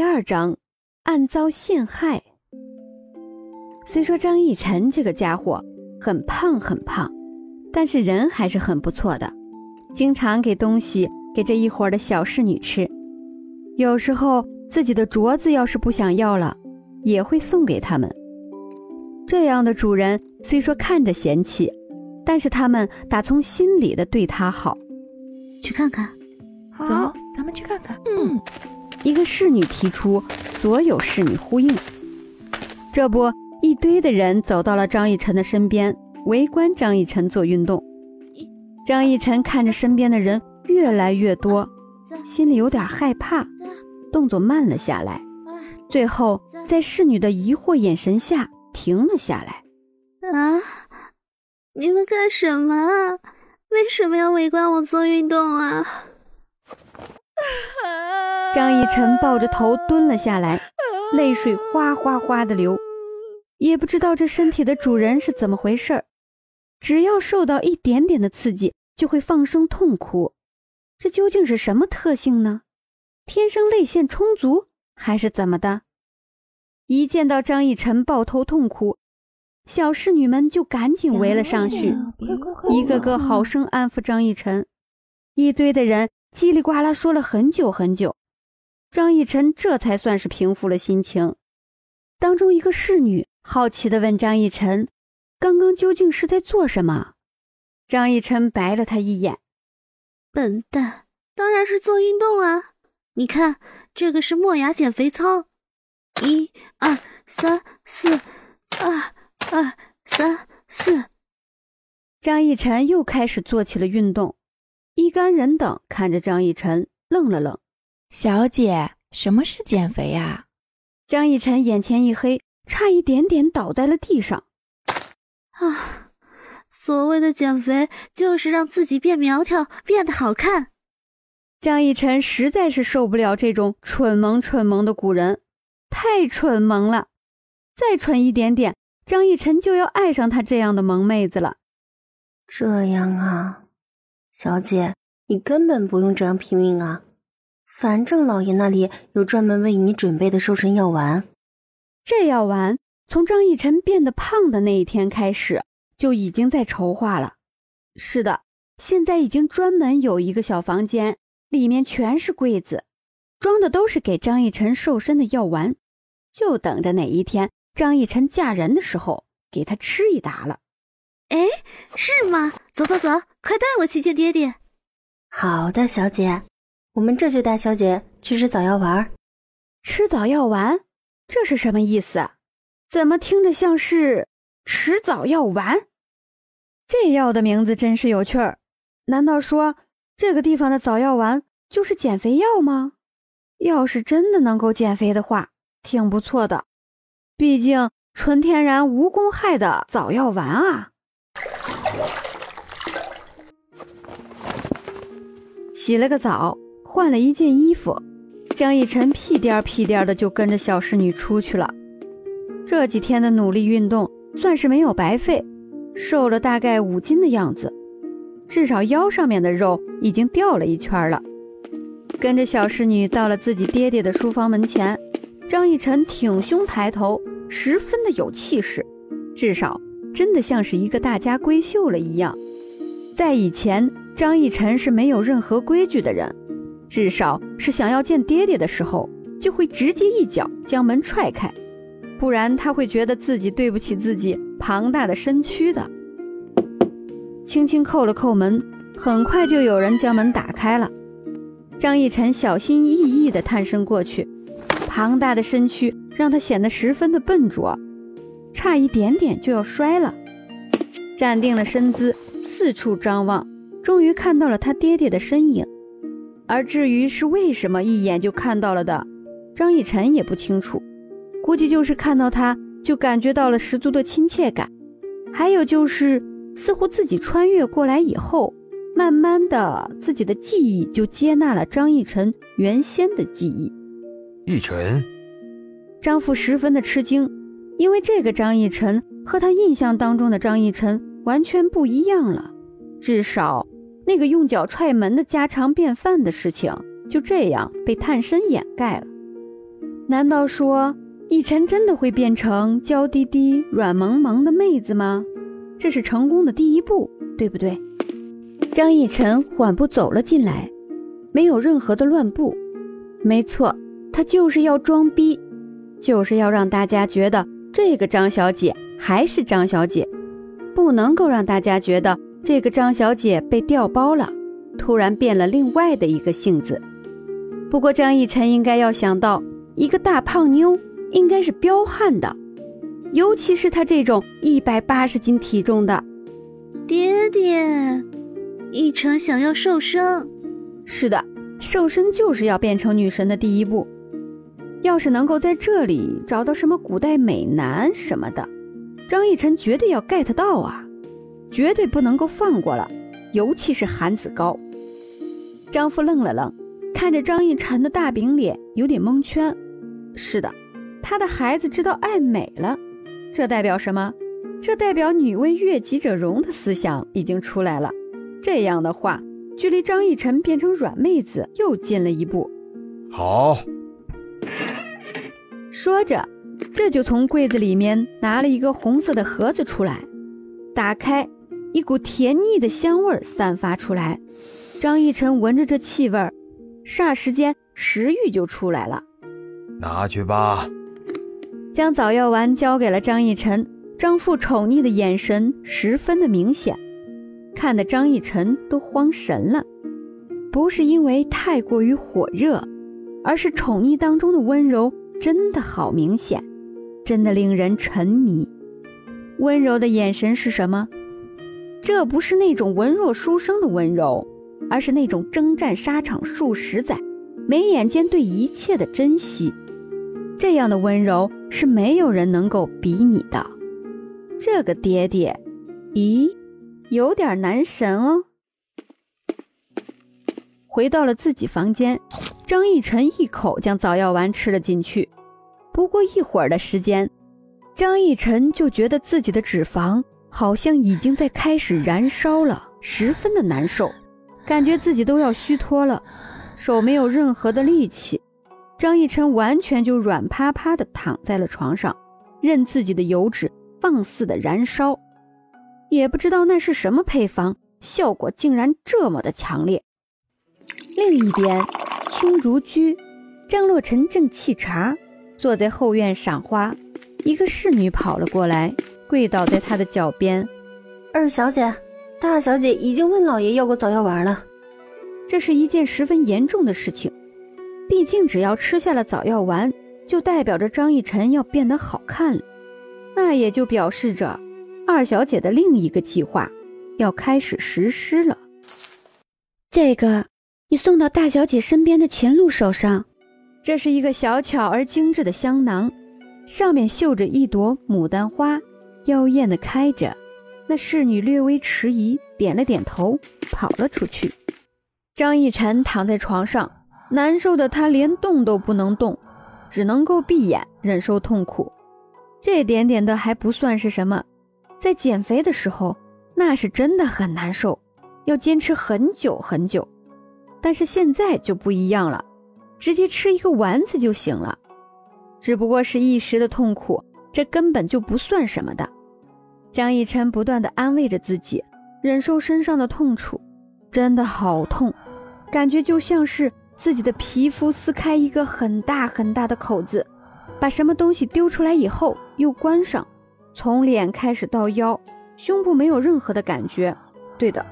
第二章，暗遭陷害。虽说张逸晨这个家伙很胖很胖，但是人还是很不错的，经常给东西给这一伙的小侍女吃。有时候自己的镯子要是不想要了，也会送给他们。这样的主人虽说看着嫌弃，但是他们打从心里的对他好。去看看，走，咱们去看看。嗯。一个侍女提出，所有侍女呼应。这不，一堆的人走到了张逸晨的身边，围观张逸晨做运动。张逸晨看着身边的人越来越多，心里有点害怕，动作慢了下来。最后，在侍女的疑惑眼神下，停了下来。啊！你们干什么？为什么要围观我做运动啊？张逸晨抱着头蹲了下来，泪水哗哗哗的流，也不知道这身体的主人是怎么回事儿，只要受到一点点的刺激就会放声痛哭，这究竟是什么特性呢？天生泪腺充足还是怎么的？一见到张逸晨抱头痛哭，小侍女们就赶紧围了上去，一个个好生安抚张逸晨，一堆的人。叽里呱啦说了很久很久，张逸晨这才算是平复了心情。当中一个侍女好奇地问张逸晨：“刚刚究竟是在做什么？”张逸晨白了他一眼：“笨蛋，当然是做运动啊！你看，这个是磨牙减肥操，一、二、三、四，二、二、三、四。”张逸晨又开始做起了运动。一干人等看着张逸晨，愣了愣。小姐，什么是减肥呀？张逸晨眼前一黑，差一点点倒在了地上。啊，所谓的减肥，就是让自己变苗条，变得好看。张逸晨实在是受不了这种蠢萌蠢萌的古人，太蠢萌了。再蠢一点点，张逸晨就要爱上他这样的萌妹子了。这样啊。小姐，你根本不用这样拼命啊！反正老爷那里有专门为你准备的瘦身药丸。这药丸从张逸晨变得胖的那一天开始就已经在筹划了。是的，现在已经专门有一个小房间，里面全是柜子，装的都是给张逸晨瘦身的药丸，就等着哪一天张逸晨嫁人的时候给他吃一打了。哎，是吗？走走走，快带我去见爹爹。好的，小姐，我们这就带小姐去吃早药丸。吃早药丸，这是什么意思？怎么听着像是吃早药丸？这药的名字真是有趣儿。难道说这个地方的早药丸就是减肥药吗？要是真的能够减肥的话，挺不错的。毕竟纯天然无公害的早药丸啊。洗了个澡，换了一件衣服，张逸晨屁颠屁颠的就跟着小侍女出去了。这几天的努力运动算是没有白费，瘦了大概五斤的样子，至少腰上面的肉已经掉了一圈了。跟着小侍女到了自己爹爹的书房门前，张逸晨挺胸抬头，十分的有气势，至少。真的像是一个大家闺秀了一样。在以前，张逸晨是没有任何规矩的人，至少是想要见爹爹的时候，就会直接一脚将门踹开，不然他会觉得自己对不起自己庞大的身躯的。轻轻扣了扣门，很快就有人将门打开了。张逸晨小心翼翼地探身过去，庞大的身躯让他显得十分的笨拙。差一点点就要摔了，站定了身姿，四处张望，终于看到了他爹爹的身影。而至于是为什么一眼就看到了的，张逸晨也不清楚，估计就是看到他就感觉到了十足的亲切感，还有就是似乎自己穿越过来以后，慢慢的自己的记忆就接纳了张逸晨原先的记忆。逸晨，张父十分的吃惊。因为这个张逸晨和他印象当中的张逸晨完全不一样了，至少那个用脚踹门的家常便饭的事情就这样被探身掩盖了。难道说逸晨真的会变成娇滴滴、软萌萌的妹子吗？这是成功的第一步，对不对？张逸晨缓步走了进来，没有任何的乱步。没错，他就是要装逼，就是要让大家觉得这个张小姐还是张小姐，不能够让大家觉得这个张小姐被调包了，突然变了另外的一个性子。不过张逸晨应该要想到，一个大胖妞应该是彪悍的，尤其是她这种一百八十斤体重的。爹爹，逸晨想要瘦身。是的。瘦身就是要变成女神的第一步。要是能够在这里找到什么古代美男什么的，张逸晨绝对要 get 到啊，绝对不能够放过了。尤其是韩子高。张父愣了愣，看着张逸晨的大饼脸，有点蒙圈。是的，他的孩子知道爱美了，这代表什么？这代表女为悦己者容的思想已经出来了。这样的话。距离张逸晨变成软妹子又近了一步。好，说着，这就从柜子里面拿了一个红色的盒子出来，打开，一股甜腻的香味散发出来。张逸晨闻着这气味，霎时间食欲就出来了。拿去吧。将早药丸交给了张逸晨，张父宠溺的眼神十分的明显。看得张逸晨都慌神了，不是因为太过于火热，而是宠溺当中的温柔真的好明显，真的令人沉迷。温柔的眼神是什么？这不是那种文弱书生的温柔，而是那种征战沙场数十载，眉眼间对一切的珍惜。这样的温柔是没有人能够比拟的。这个爹爹，咦？有点男神哦。回到了自己房间，张逸晨一口将早药丸吃了进去。不过一会儿的时间，张逸晨就觉得自己的脂肪好像已经在开始燃烧了，十分的难受，感觉自己都要虚脱了，手没有任何的力气。张逸晨完全就软趴趴的躺在了床上，任自己的油脂放肆的燃烧。也不知道那是什么配方，效果竟然这么的强烈。另一边，青竹居，张洛尘正沏茶，坐在后院赏花。一个侍女跑了过来，跪倒在他的脚边：“二小姐，大小姐已经问老爷要过早药丸了。这是一件十分严重的事情，毕竟只要吃下了早药丸，就代表着张逸晨要变得好看了，那也就表示着……”二小姐的另一个计划要开始实施了。这个，你送到大小姐身边的秦露手上。这是一个小巧而精致的香囊，上面绣着一朵牡丹花，妖艳的开着。那侍女略微迟疑，点了点头，跑了出去。张逸晨躺在床上，难受的他连动都不能动，只能够闭眼忍受痛苦。这点点的还不算是什么。在减肥的时候，那是真的很难受，要坚持很久很久。但是现在就不一样了，直接吃一个丸子就行了，只不过是一时的痛苦，这根本就不算什么的。张逸琛不断的安慰着自己，忍受身上的痛楚，真的好痛，感觉就像是自己的皮肤撕开一个很大很大的口子，把什么东西丢出来以后又关上。从脸开始到腰，胸部没有任何的感觉。对的，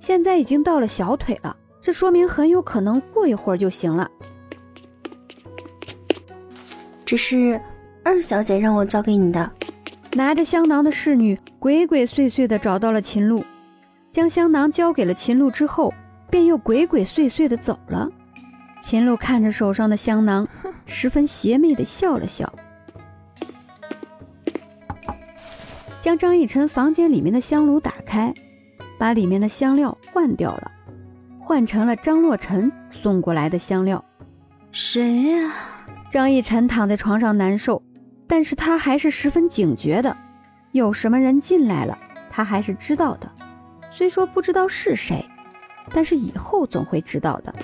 现在已经到了小腿了，这说明很有可能过一会儿就行了。只是二小姐让我交给你的。拿着香囊的侍女鬼鬼祟祟的找到了秦露，将香囊交给了秦露之后，便又鬼鬼祟祟的走了。秦露看着手上的香囊，十分邪魅的笑了笑。将张逸晨房间里面的香炉打开，把里面的香料换掉了，换成了张洛尘送过来的香料。谁呀？张逸晨躺在床上难受，但是他还是十分警觉的。有什么人进来了，他还是知道的。虽说不知道是谁，但是以后总会知道的。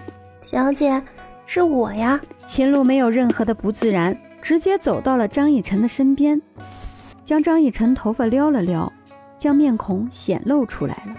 小姐，是我呀。秦璐没有任何的不自然，直接走到了张逸晨的身边，将张逸晨头发撩了撩，将面孔显露出来了。